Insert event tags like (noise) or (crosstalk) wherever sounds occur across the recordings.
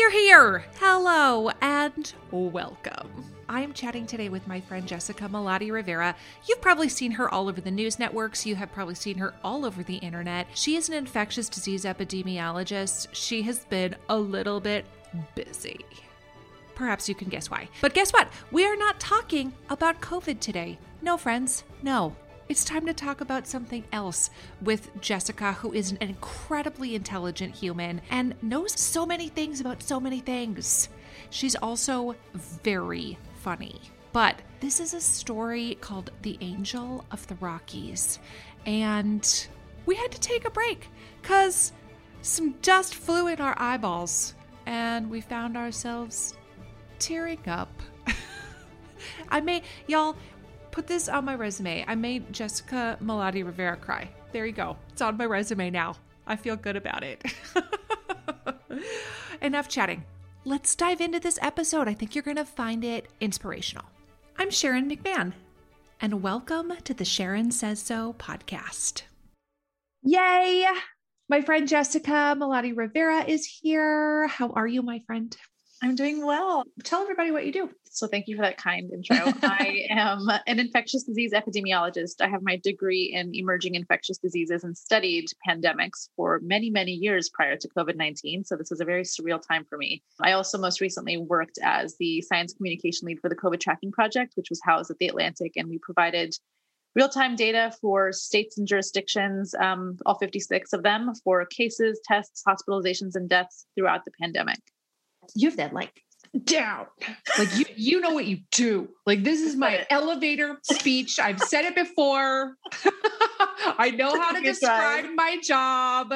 you're here! Hello and welcome. I am chatting today with my friend Jessica Malaty Rivera. You've probably seen her all over the news networks. You have probably seen her all over the internet. She is an infectious disease epidemiologist. She has been a little bit busy. Perhaps you can guess why. But guess what? We are not talking about COVID today. No, friends, no. It's time to talk about something else with Jessica, who is an incredibly intelligent human and knows so many things about so many things. She's also very funny. But this is a story called The Angel of the Rockies. And we had to take a break because some dust flew in our eyeballs and we found ourselves tearing up. (laughs) I may, y'all, put this on my resume. I made Jessica Malaty Rivera cry. There you go. It's on my resume now. I feel good about it. (laughs) Enough chatting. Let's dive into this episode. I think you're going to find it inspirational. I'm Sharon McMahon, and welcome to the Sharon Says So podcast. Yay! My friend Jessica Malaty Rivera is here. How are you, my friend? I'm doing well. Tell everybody what you do. So, thank you for that kind intro. (laughs) I am an infectious disease epidemiologist. I have my degree in emerging infectious diseases and studied pandemics for many, many years prior to COVID 19. So, this is a very surreal time for me. I also most recently worked as the science communication lead for the COVID tracking project, which was housed at the Atlantic, and we provided real time data for states and jurisdictions, um, all 56 of them, for cases, tests, hospitalizations, and deaths throughout the pandemic you have that like down. Like you you know what you do. Like this is my elevator speech. I've said it before. (laughs) I know how to describe my job.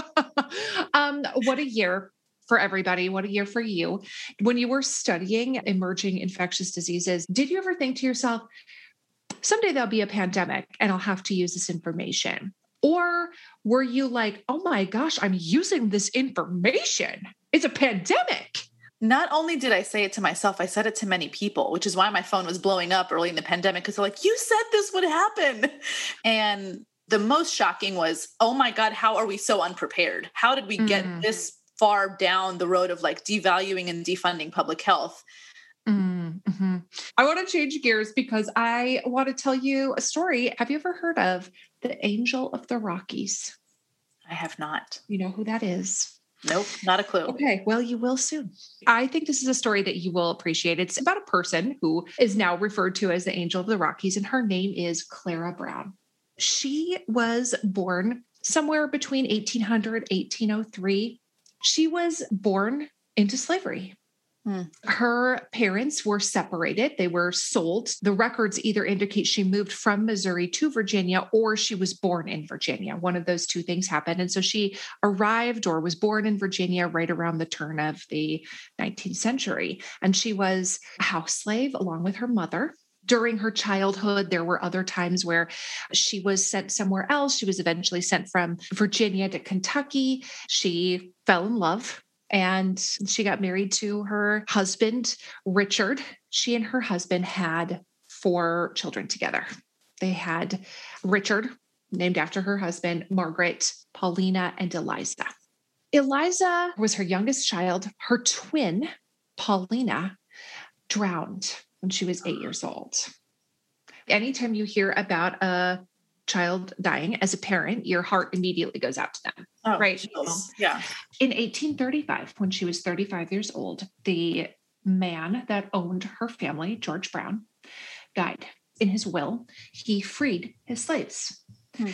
(laughs) um what a year for everybody. What a year for you. When you were studying emerging infectious diseases, did you ever think to yourself, someday there'll be a pandemic and I'll have to use this information? Or were you like, oh my gosh, I'm using this information? It's a pandemic. Not only did I say it to myself, I said it to many people, which is why my phone was blowing up early in the pandemic because they're like, you said this would happen. (laughs) And the most shocking was, oh my God, how are we so unprepared? How did we get mm. this far down the road of like devaluing and defunding public health? Mm-hmm. I want to change gears because I want to tell you a story. Have you ever heard of the Angel of the Rockies? I have not. You know who that is? Nope, not a clue. Okay, well, you will soon. I think this is a story that you will appreciate. It's about a person who is now referred to as the Angel of the Rockies, and her name is Clara Brown. She was born somewhere between 1800 1803. She was born into slavery. Hmm. Her parents were separated. They were sold. The records either indicate she moved from Missouri to Virginia or she was born in Virginia. One of those two things happened. And so she arrived or was born in Virginia right around the turn of the 19th century. And she was a house slave along with her mother during her childhood, there were other times where she was sent somewhere else. She was eventually sent from Virginia to Kentucky. She fell in love and she got married to her husband, Richard. She and her husband had four children together. They had Richard, named after her husband, Margaret, Paulina, and Eliza. Eliza was her youngest child. Her twin, Paulina, drowned when she was eight years old. Anytime you hear about a child dying as a parent, your heart immediately goes out to them. Oh, right. Geez. Yeah. In 1835, when she was 35 years old, the man that owned her family, George Brown, died. In his will, he freed his slaves. Hmm.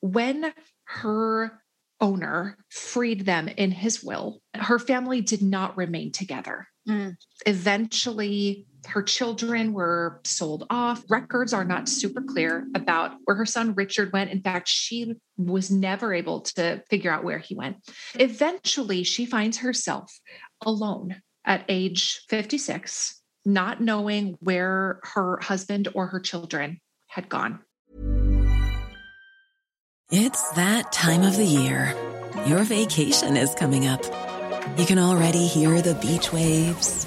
When her owner freed them in his will, her family did not remain together. Mm. Eventually, her children were sold off. Records are not super clear about where her son Richard went. In fact, she was never able to figure out where he went. Eventually, she finds herself alone at age 56, not knowing where her husband or her children had gone. It's that time of the year. Your vacation is coming up. You can already hear the beach waves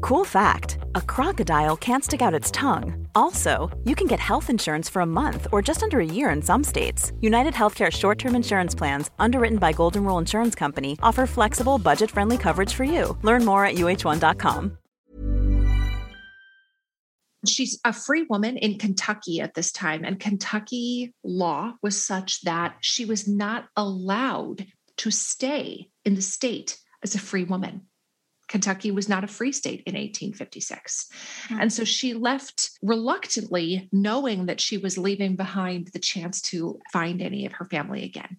Cool fact a crocodile can't stick out its tongue. Also, you can get health insurance for a month or just under a year in some states. United Healthcare short term insurance plans, underwritten by Golden Rule Insurance Company, offer flexible, budget friendly coverage for you. Learn more at uh1.com. She's a free woman in Kentucky at this time, and Kentucky law was such that she was not allowed to stay in the state as a free woman. Kentucky was not a free state in 1856. Mm-hmm. And so she left reluctantly, knowing that she was leaving behind the chance to find any of her family again.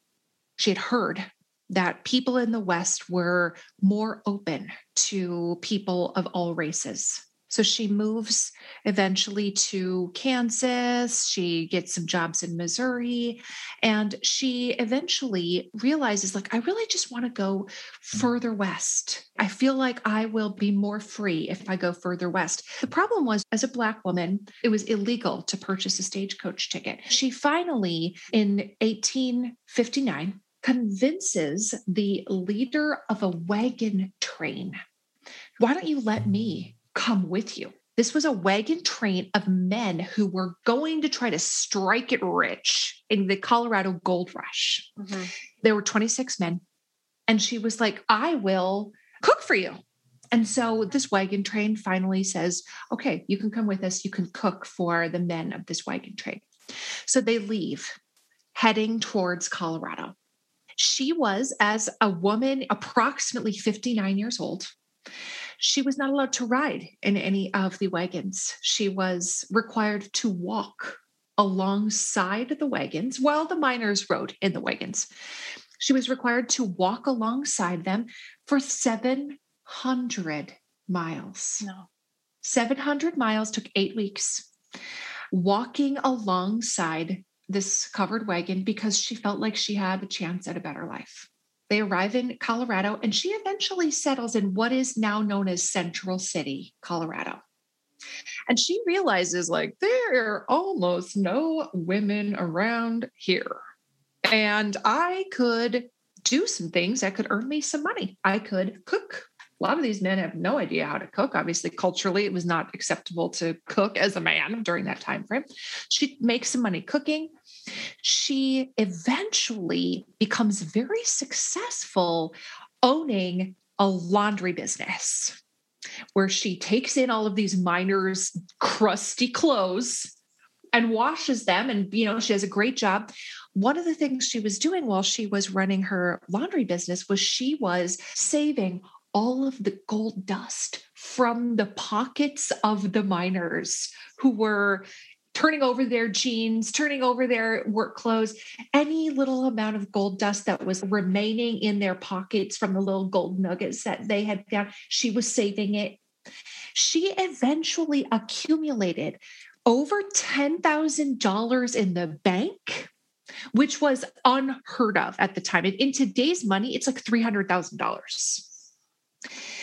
She had heard that people in the West were more open to people of all races. So she moves eventually to Kansas. She gets some jobs in Missouri. And she eventually realizes, like, I really just want to go further west. I feel like I will be more free if I go further west. The problem was, as a Black woman, it was illegal to purchase a stagecoach ticket. She finally, in 1859, convinces the leader of a wagon train why don't you let me come with you. This was a wagon train of men who were going to try to strike it rich in the Colorado gold rush. Mm-hmm. There were 26 men. And she was like, I will cook for you. And so this wagon train finally says, okay, you can come with us. You can cook for the men of this wagon train. So they leave, heading towards Colorado. She was, as a woman, approximately 59 years old she was not allowed to ride in any of the wagons. She was required to walk alongside the wagons while the miners rode in the wagons. She was required to walk alongside them for 700 miles. No. 700 miles took eight weeks walking alongside this covered wagon because she felt like she had a chance at a better life. They arrive in Colorado, and she eventually settles in what is now known as Central City, Colorado. And she realizes, like, there are almost no women around here. And I could do some things that could earn me some money. I could cook. A lot of these men have no idea how to cook. Obviously, culturally, it was not acceptable to cook as a man during that time frame. She makes some money cooking she eventually becomes very successful owning a laundry business where she takes in all of these miners' crusty clothes and washes them and you know she does a great job. One of the things she was doing while she was running her laundry business was she was saving all of the gold dust from the pockets of the miners who were turning over their jeans, turning over their work clothes, any little amount of gold dust that was remaining in their pockets from the little gold nuggets that they had found, she was saving it. She eventually accumulated over $10,000 in the bank, which was unheard of at the time. And in today's money, it's like $300,000.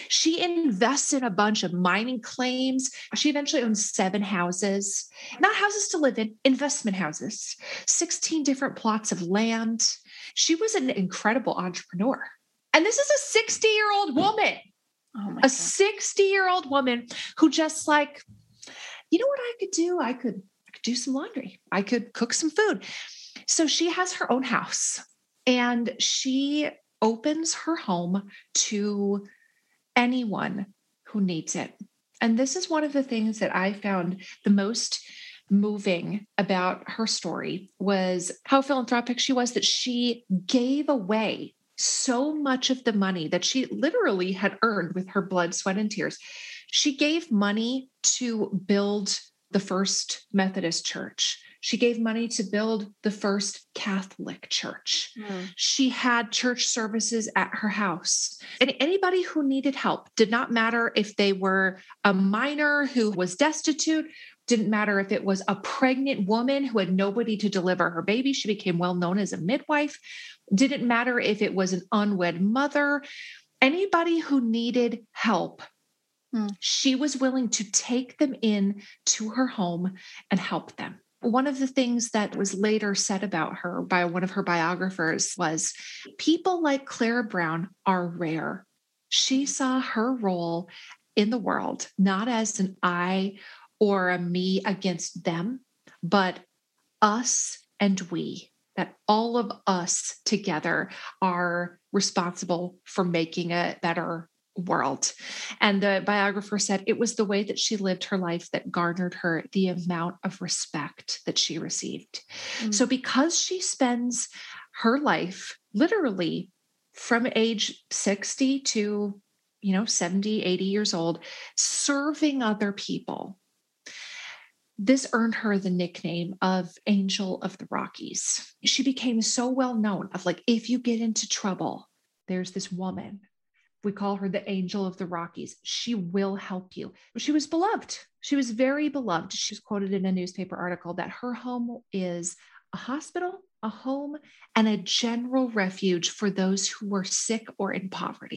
She invests in a bunch of mining claims. She eventually owns seven houses, not houses to live in, investment houses, 16 different plots of land. She was an incredible entrepreneur. And this is a 60 year old woman, oh a 60 year old woman who just like, you know what I could do? I could, I could do some laundry, I could cook some food. So she has her own house and she opens her home to anyone who needs it. And this is one of the things that I found the most moving about her story was how philanthropic she was that she gave away so much of the money that she literally had earned with her blood, sweat, and tears. She gave money to build the first Methodist church. She gave money to build the first Catholic church. Mm. She had church services at her house. And anybody who needed help did not matter if they were a minor who was destitute, didn't matter if it was a pregnant woman who had nobody to deliver her baby. She became well known as a midwife. Didn't matter if it was an unwed mother. Anybody who needed help hmm. she was willing to take them in to her home and help them one of the things that was later said about her by one of her biographers was people like Clara Brown are rare. She saw her role in the world not as an I or a me against them, but us and we, that all of us together are responsible for making a better world. And the biographer said it was the way that she lived her life that garnered her the amount of respect that she received. Mm-hmm. So, because she spends her life literally from age 60 to you know 70 80 years old serving other people this earned her the nickname of angel of the rockies she became so well known of like if you get into trouble there's this woman we call her the angel of the Rockies. She will help you. She was beloved. She was very beloved. She was quoted in a newspaper article that her home is a hospital, a home, and a general refuge for those who were sick or in poverty.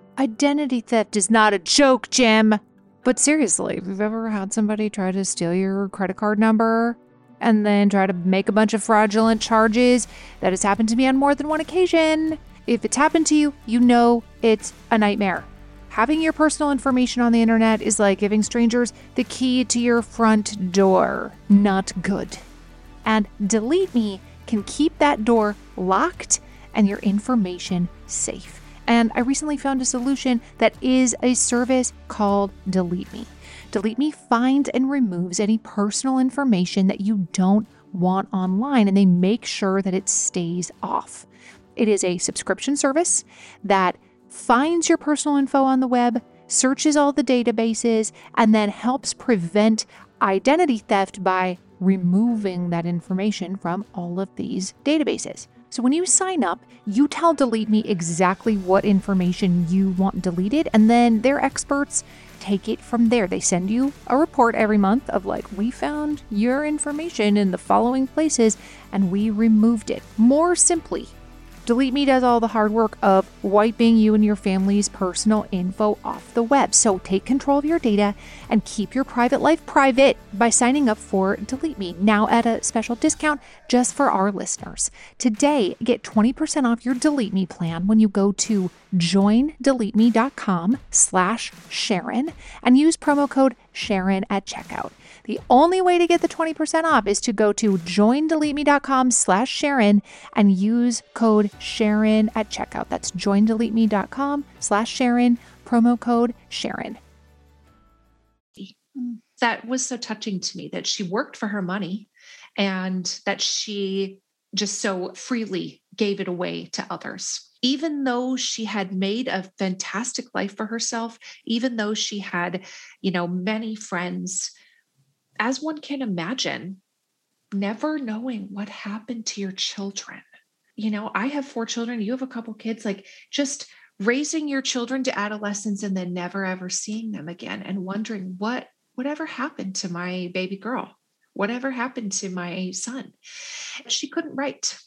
Identity theft is not a joke, Jim. But seriously, if you've ever had somebody try to steal your credit card number and then try to make a bunch of fraudulent charges, that has happened to me on more than one occasion. If it's happened to you, you know it's a nightmare. Having your personal information on the internet is like giving strangers the key to your front door. Not good. And Delete Me can keep that door locked and your information safe. And I recently found a solution that is a service called Delete Me. Delete Me finds and removes any personal information that you don't want online, and they make sure that it stays off. It is a subscription service that finds your personal info on the web, searches all the databases, and then helps prevent identity theft by removing that information from all of these databases. So when you sign up, you tell Delete Me exactly what information you want deleted, and then their experts take it from there. They send you a report every month of like, we found your information in the following places and we removed it. More simply, Delete Me does all the hard work of wiping you and your family's personal info off the web. So take control of your data and keep your private life private by signing up for Delete Me now at a special discount just for our listeners. Today, get 20% off your Delete Me plan when you go to joindeleteme.com slash Sharon and use promo code Sharon at checkout. The only way to get the 20% off is to go to joindeleteme.com slash Sharon and use code Sharon at checkout. That's joindeleteme.com slash Sharon, promo code Sharon. That was so touching to me that she worked for her money and that she just so freely gave it away to others even though she had made a fantastic life for herself even though she had you know many friends as one can imagine, never knowing what happened to your children. You know, I have four children, you have a couple kids, like just raising your children to adolescence and then never ever seeing them again and wondering what whatever happened to my baby girl whatever happened to my son she couldn't write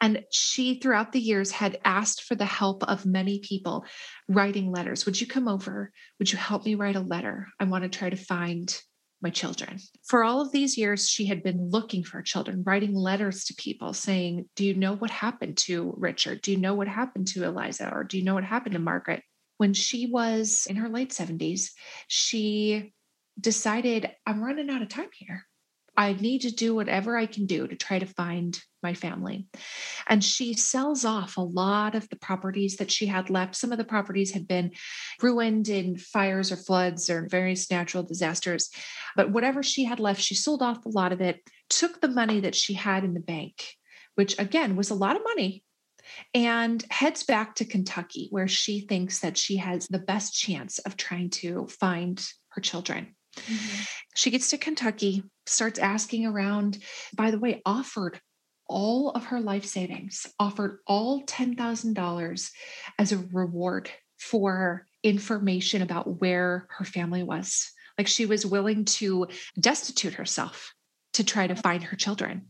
And she, throughout the years, had asked for the help of many people writing letters. Would you come over? Would you help me write a letter? I want to try to find my children. For all of these years, she had been looking for children, writing letters to people saying, Do you know what happened to Richard? Do you know what happened to Eliza? Or do you know what happened to Margaret? When she was in her late 70s, she decided, I'm running out of time here. I need to do whatever I can do to try to find my family. And she sells off a lot of the properties that she had left. Some of the properties had been ruined in fires or floods or various natural disasters. But whatever she had left, she sold off a lot of it, took the money that she had in the bank, which again was a lot of money. And heads back to Kentucky, where she thinks that she has the best chance of trying to find her children. Mm-hmm. She gets to Kentucky, starts asking around, by the way, offered all of her life savings, offered all $10,000 as a reward for information about where her family was. Like she was willing to destitute herself to try to find her children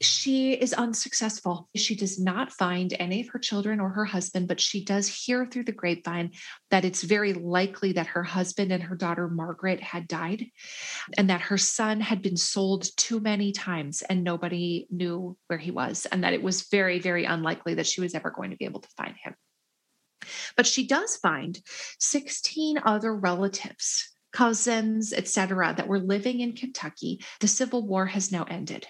she is unsuccessful. She does not find any of her children or her husband, but she does hear through the grapevine that it's very likely that her husband and her daughter Margaret had died and that her son had been sold too many times and nobody knew where he was, and that it was very, very unlikely that she was ever going to be able to find him. But she does find 16 other relatives cousins, etc., that were living in Kentucky. The Civil War has now ended.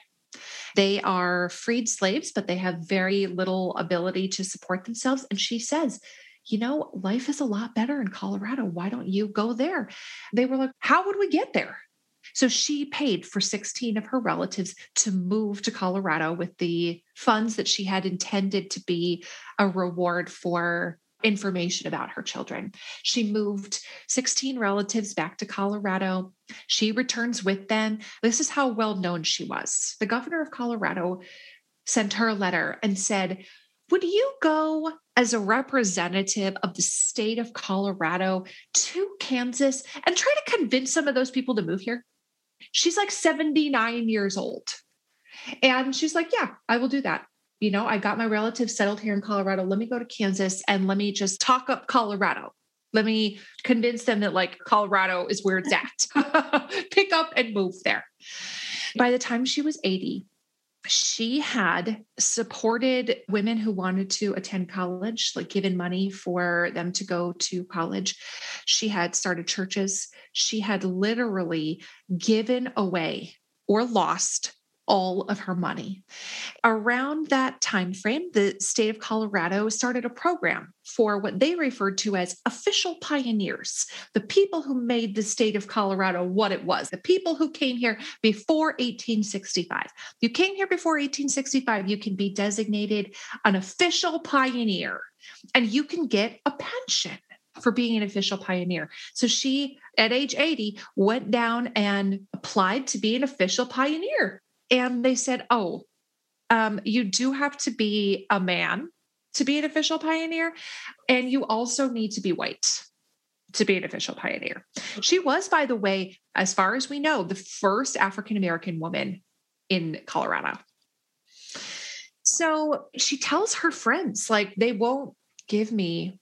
They are freed slaves, but they have very little ability to support themselves. And she says, you know, life is a lot better in Colorado. Why don't you go there? They were like, how would we get there? So she paid for 16 of her relatives to move to Colorado with the funds that she had intended to be a reward for information about her children. She moved 16 relatives back to Colorado. She returns with them. This is how well known she was. The governor of Colorado sent her a letter and said, Would you go as a representative of the state of Colorado to Kansas and try to convince some of those people to move here? She's like 79 years old. And she's like, Yeah, I will do that you know, I got my relatives settled here in Colorado. Let me go to Kansas and let me just talk up Colorado. Let me convince them that like Colorado is where it's at. (laughs) Pick up and move there. By the time she was 80, she had supported women who wanted to attend college, like given money for them to go to college. She had started churches. She had literally given away or lost all of her money. Around that time frame, the state of Colorado started a program for what they referred to as official pioneers, the people who made the state of Colorado what it was, the people who came here before 1865. You came here before 1865, you can be designated an official pioneer and you can get a pension for being an official pioneer. So she, at age 80, went down and applied to be an official pioneer and they said, oh, um, you do have to be a man to be an official pioneer, and you also need to be white to be an official pioneer. She was, by the way, as far as we know, the first African American woman in Colorado. So she tells her friends, like, they won't give me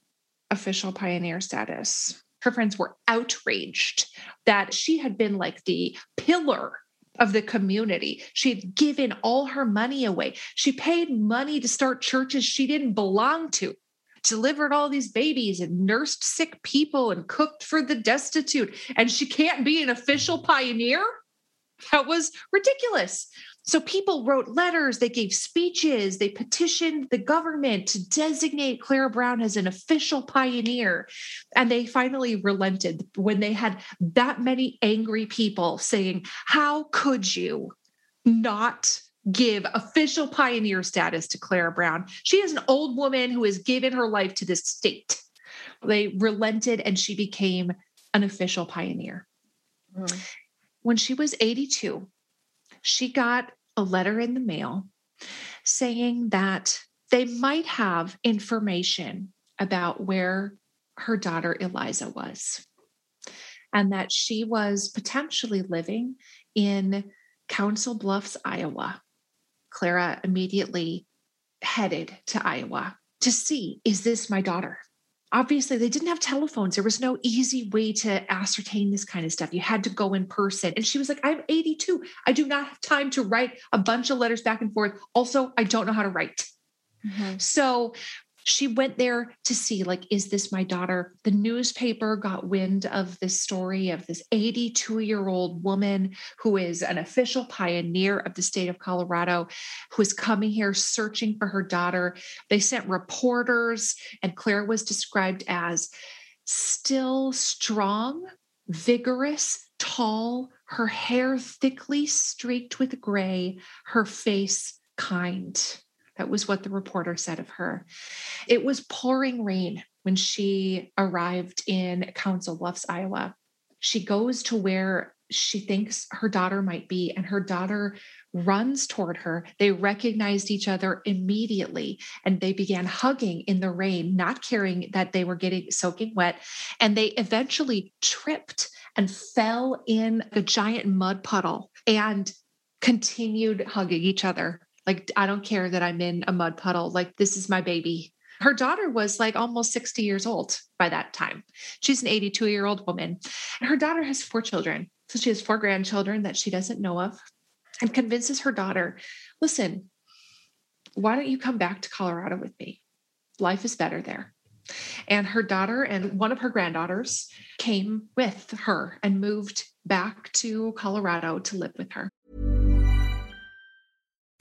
official pioneer status. Her friends were outraged that she had been like the pillar of the community. She had given all her money away. She paid money to start churches she didn't belong to, delivered all these babies and nursed sick people and cooked for the destitute. And she can't be an official pioneer? That was ridiculous. So people wrote letters, they gave speeches, they petitioned the government to designate Clara Brown as an official pioneer. And they finally relented when they had that many angry people saying, How could you not give official pioneer status to Clara Brown? She is an old woman who has given her life to this state. They relented and she became an official pioneer. Mm. When she was 82, she got a letter in the mail saying that they might have information about where her daughter Eliza was and that she was potentially living in Council Bluffs, Iowa. Clara immediately headed to Iowa to see is this my daughter? Obviously, they didn't have telephones. There was no easy way to ascertain this kind of stuff. You had to go in person. And she was like, I'm 82. I do not have time to write a bunch of letters back and forth. Also, I don't know how to write. Mm-hmm. So she went there to see like is this my daughter? The newspaper got wind of this story of this 82 year old woman who is an official pioneer of the state of colorado who is coming here searching for her daughter. They sent reporters and claire was described as still strong vigorous tall her hair thickly streaked with gray her face kind that was what the reporter said of her. It was pouring rain when she arrived in Council Bluffs, Iowa. She goes to where she thinks her daughter might be, and her daughter runs toward her. They recognized each other immediately and they began hugging in the rain, not caring that they were getting soaking wet. And they eventually tripped and fell in a giant mud puddle and continued hugging each other like, I don't care that I'm in a mud puddle. Like, this is my baby. Her daughter was like almost 60 years old by that time. She's an 82 year old woman. And her daughter has four children. So she has four grandchildren that she doesn't know of and convinces her daughter listen, why don't you come back to Colorado with me? Life is better there. And her daughter and one of her granddaughters came with her and moved back to Colorado to live with her.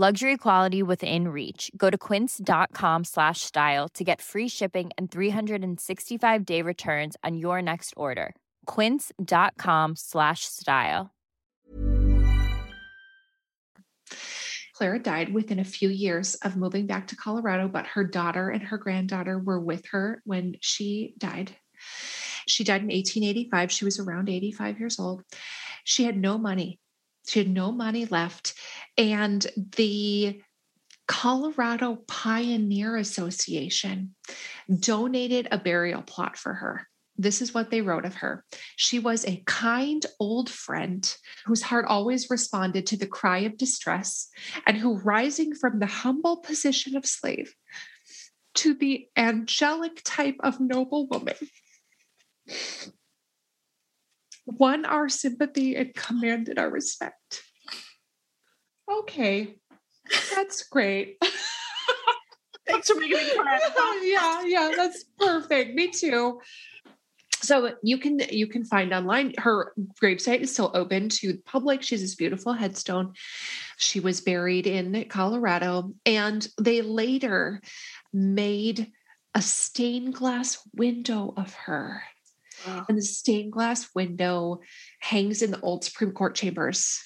luxury quality within reach go to quince.com slash style to get free shipping and 365 day returns on your next order quince.com slash style clara died within a few years of moving back to colorado but her daughter and her granddaughter were with her when she died she died in 1885. She was around 85 years old. She had no money. She had no money left. And the Colorado Pioneer Association donated a burial plot for her. This is what they wrote of her. She was a kind old friend whose heart always responded to the cry of distress and who, rising from the humble position of slave to the angelic type of noble woman, won our sympathy and commanded our respect. Okay, that's great. (laughs) Thanks for making me cry. (laughs) yeah, yeah, that's perfect. Me too. So you can you can find online her gravesite is still open to the public. She's this beautiful headstone. She was buried in Colorado, and they later made a stained glass window of her and the stained glass window hangs in the old Supreme Court chambers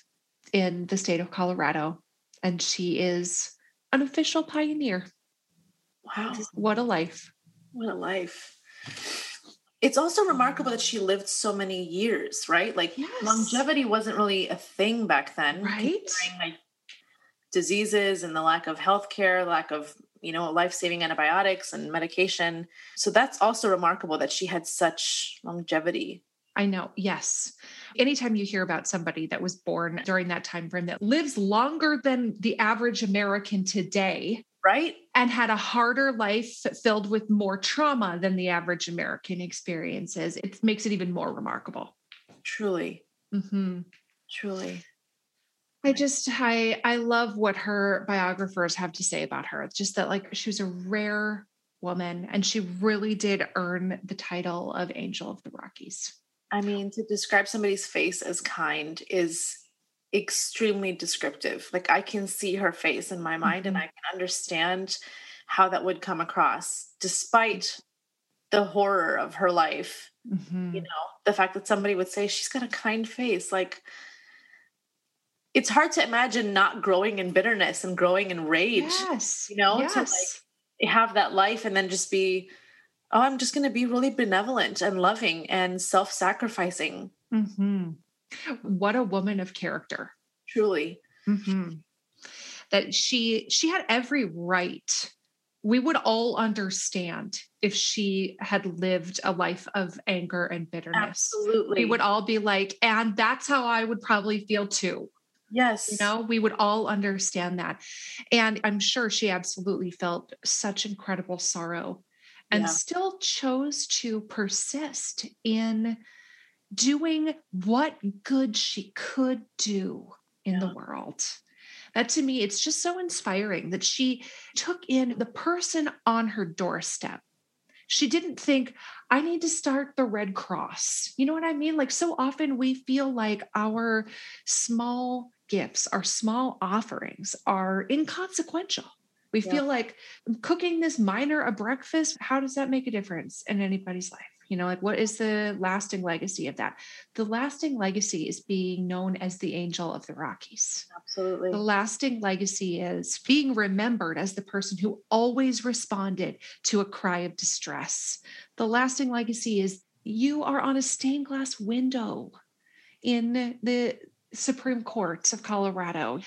in the state of Colorado. And she is an official pioneer. Wow. What a life. What a life. It's also remarkable that she lived so many years, right? Like yes. longevity wasn't really a thing back then. Right. Like diseases and the lack of health care, lack of you know, life saving antibiotics and medication. So that's also remarkable that she had such longevity. I know. Yes. Anytime you hear about somebody that was born during that time frame that lives longer than the average American today, right? And had a harder life filled with more trauma than the average American experiences, it makes it even more remarkable. Truly. Mm-hmm. Truly. I just I I love what her biographers have to say about her. It's just that like she was a rare woman. And she really did earn the title of Angel of the Rockies. I mean, to describe somebody's face as kind is extremely descriptive. Like I can see her face in my mind mm-hmm. and I can understand how that would come across despite the horror of her life. Mm-hmm. You know, the fact that somebody would say she's got a kind face like it's hard to imagine not growing in bitterness and growing in rage. Yes. You know, yes. to like have that life and then just be, oh, I'm just going to be really benevolent and loving and self sacrificing. Mm-hmm. What a woman of character. Truly. Mm-hmm. That she she had every right. We would all understand if she had lived a life of anger and bitterness. Absolutely. We would all be like, and that's how I would probably feel too. Yes. You know, we would all understand that. And I'm sure she absolutely felt such incredible sorrow and yeah. still chose to persist in doing what good she could do in yeah. the world. That to me, it's just so inspiring that she took in the person on her doorstep. She didn't think, I need to start the Red Cross. You know what I mean? Like, so often we feel like our small gifts, our small offerings are inconsequential. We yeah. feel like cooking this miner a breakfast, how does that make a difference in anybody's life? You know, like what is the lasting legacy of that? The lasting legacy is being known as the angel of the Rockies. Absolutely. The lasting legacy is being remembered as the person who always responded to a cry of distress. The lasting legacy is you are on a stained glass window in the Supreme Court of Colorado.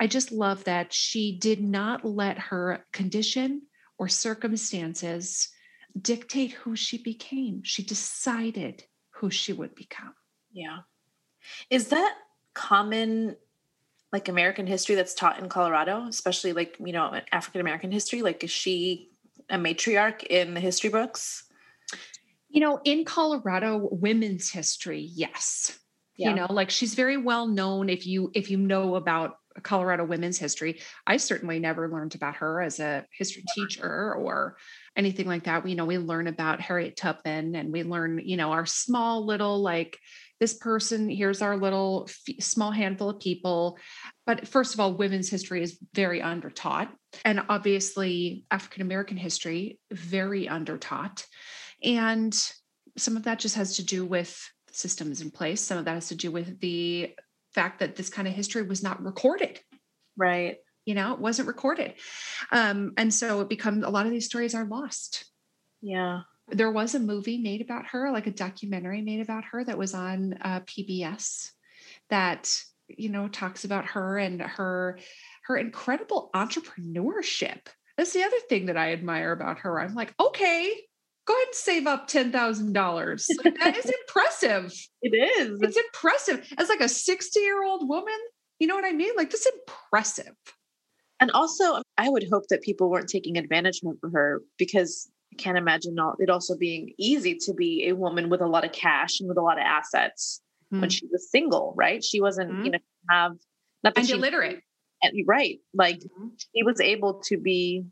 I just love that she did not let her condition or circumstances dictate who she became. She decided who she would become. Yeah. Is that common like American history that's taught in Colorado, especially like, you know, African American history? Like is she a matriarch in the history books? You know, in Colorado, women's history, yes yeah. you know like she's very well known if you if you know about colorado women's history. I certainly never learned about her as a history teacher or anything like that. We you know we learn about harriet tubman and we learn you know our small little like this person here's our little f- small handful of people. But first of all women's history is very undertaught and obviously african american history very undertaught. And some of that just has to do with systems in place. Some of that has to do with the fact that this kind of history was not recorded. Right. You know, it wasn't recorded. Um, and so it becomes a lot of these stories are lost. Yeah. There was a movie made about her, like a documentary made about her that was on uh, PBS that, you know, talks about her and her her incredible entrepreneurship. That's the other thing that I admire about her. I'm like, okay, go ahead and save up $10,000. Like, that is impressive. (laughs) It is. It's impressive. As like a 60 year old woman, you know what I mean? Like, this is impressive. And also, I would hope that people weren't taking advantage of her because I can't imagine it also being easy to be a woman with a lot of cash and with a lot of assets mm-hmm. when hmm. she was single, right? She wasn't, mm-hmm. you know, have not that and she, illiterate. Right. Like mm-hmm. she was able to be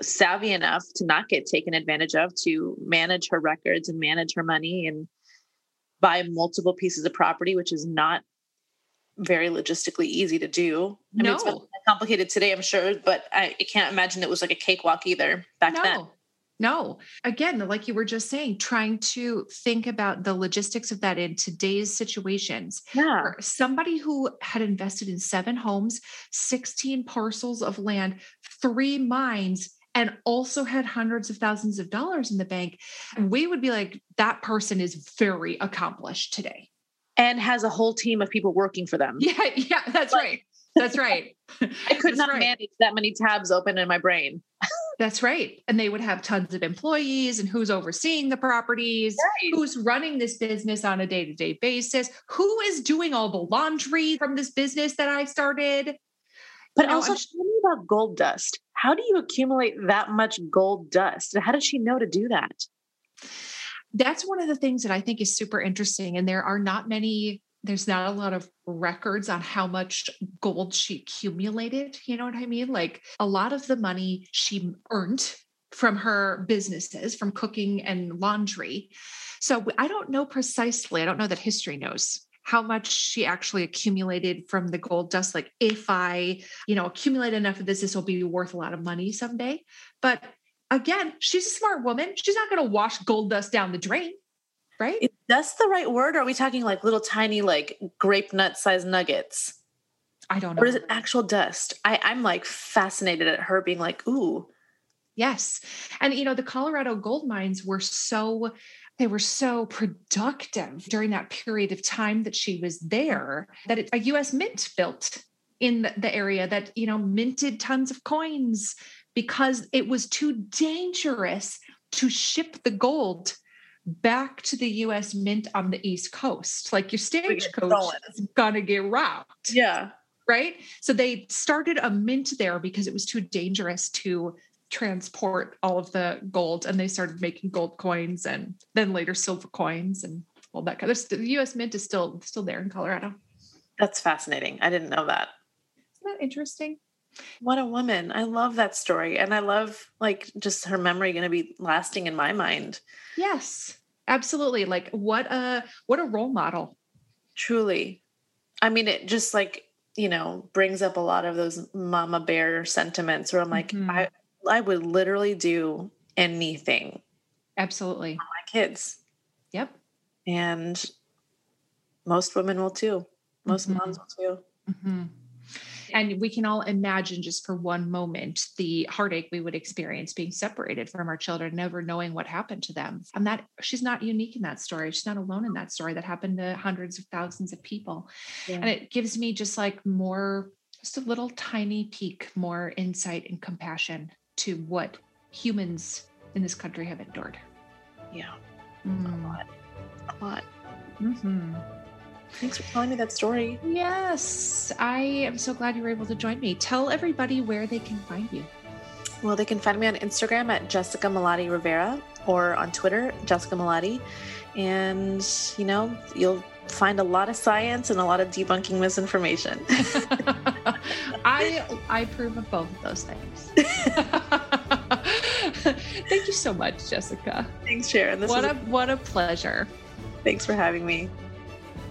savvy enough to not get taken advantage of, to manage her records and manage her money and buy multiple pieces of property, which is not very logistically easy to do. I no. mean, it's complicated today, I'm sure, but I, I, can't imagine it was like a cakewalk either back no. then. No, again, like you were just saying, trying to think about the logistics of that in today's situations. Yeah. Somebody who had invested in seven homes, 16 parcels of land, three mines, and also had hundreds of thousands of dollars in the bank, we would be like, that person is very accomplished today. And has a whole team of people working for them. Yeah, (laughs) yeah, that's like, right. That's right. (laughs) I could that's not right. manage that many tabs open in my brain. (laughs) That's right. And they would have tons of employees and who's overseeing the properties, right. who's running this business on a day to day basis, who is doing all the laundry from this business that I started. But know, also, tell me about gold dust. How do you accumulate that much gold dust? How did she know to do that? That's one of the things that I think is super interesting. And there are not many there's not a lot of records on how much gold she accumulated. You know what I mean? Like a lot of the money she earned from her businesses, from cooking and laundry. So I don't know precisely, I don't know that history knows how much she actually accumulated from the gold dust. Like if I, you know, accumulate enough of this, this will be worth a lot of money someday. But again, she's a smart woman. She's not going to wash gold dust down the drain right? Is that's the right word? Or are we talking like little tiny, like grape nut size nuggets? I don't know. Or is it actual dust? I, I'm like fascinated at her being like, ooh. Yes. And you know, the Colorado gold mines were so they were so productive during that period of time that she was there that it, a US mint built in the, the area that, you know, minted tons of coins because it was too dangerous to ship the gold back to the US Mint on the East Coast. Like your stagecoach is gonna get robbed. Yeah. Right. So they started a mint there because it was too dangerous to transport all of the gold and they started making gold coins and then later silver coins and all that kind of the US Mint is still still there in Colorado. That's fascinating. I didn't know that. Isn't that interesting? What a woman. I love that story. And I love like just her memory going to be lasting in my mind. Yes absolutely like what a what a role model truly i mean it just like you know brings up a lot of those mama bear sentiments where i'm like mm-hmm. i i would literally do anything absolutely for my kids yep and most women will too most mm-hmm. moms will too mm-hmm. And we can all imagine just for one moment the heartache we would experience being separated from our children, never knowing what happened to them. And that she's not unique in that story. She's not alone in that story that happened to hundreds of thousands of people. Yeah. And it gives me just like more, just a little tiny peek, more insight and compassion to what humans in this country have endured. Yeah. Mm. A lot. A lot. Mm-hmm. Thanks for telling me that story. Yes, I am so glad you were able to join me. Tell everybody where they can find you. Well, they can find me on Instagram at Jessica Malaty Rivera or on Twitter, Jessica Malaty. And, you know, you'll find a lot of science and a lot of debunking misinformation. (laughs) I I approve of both of those things. (laughs) Thank you so much, Jessica. Thanks, Sharon. This what a, a what a pleasure. Thanks for having me.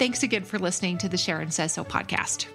Thanks again for listening to the Sharon Says So podcast.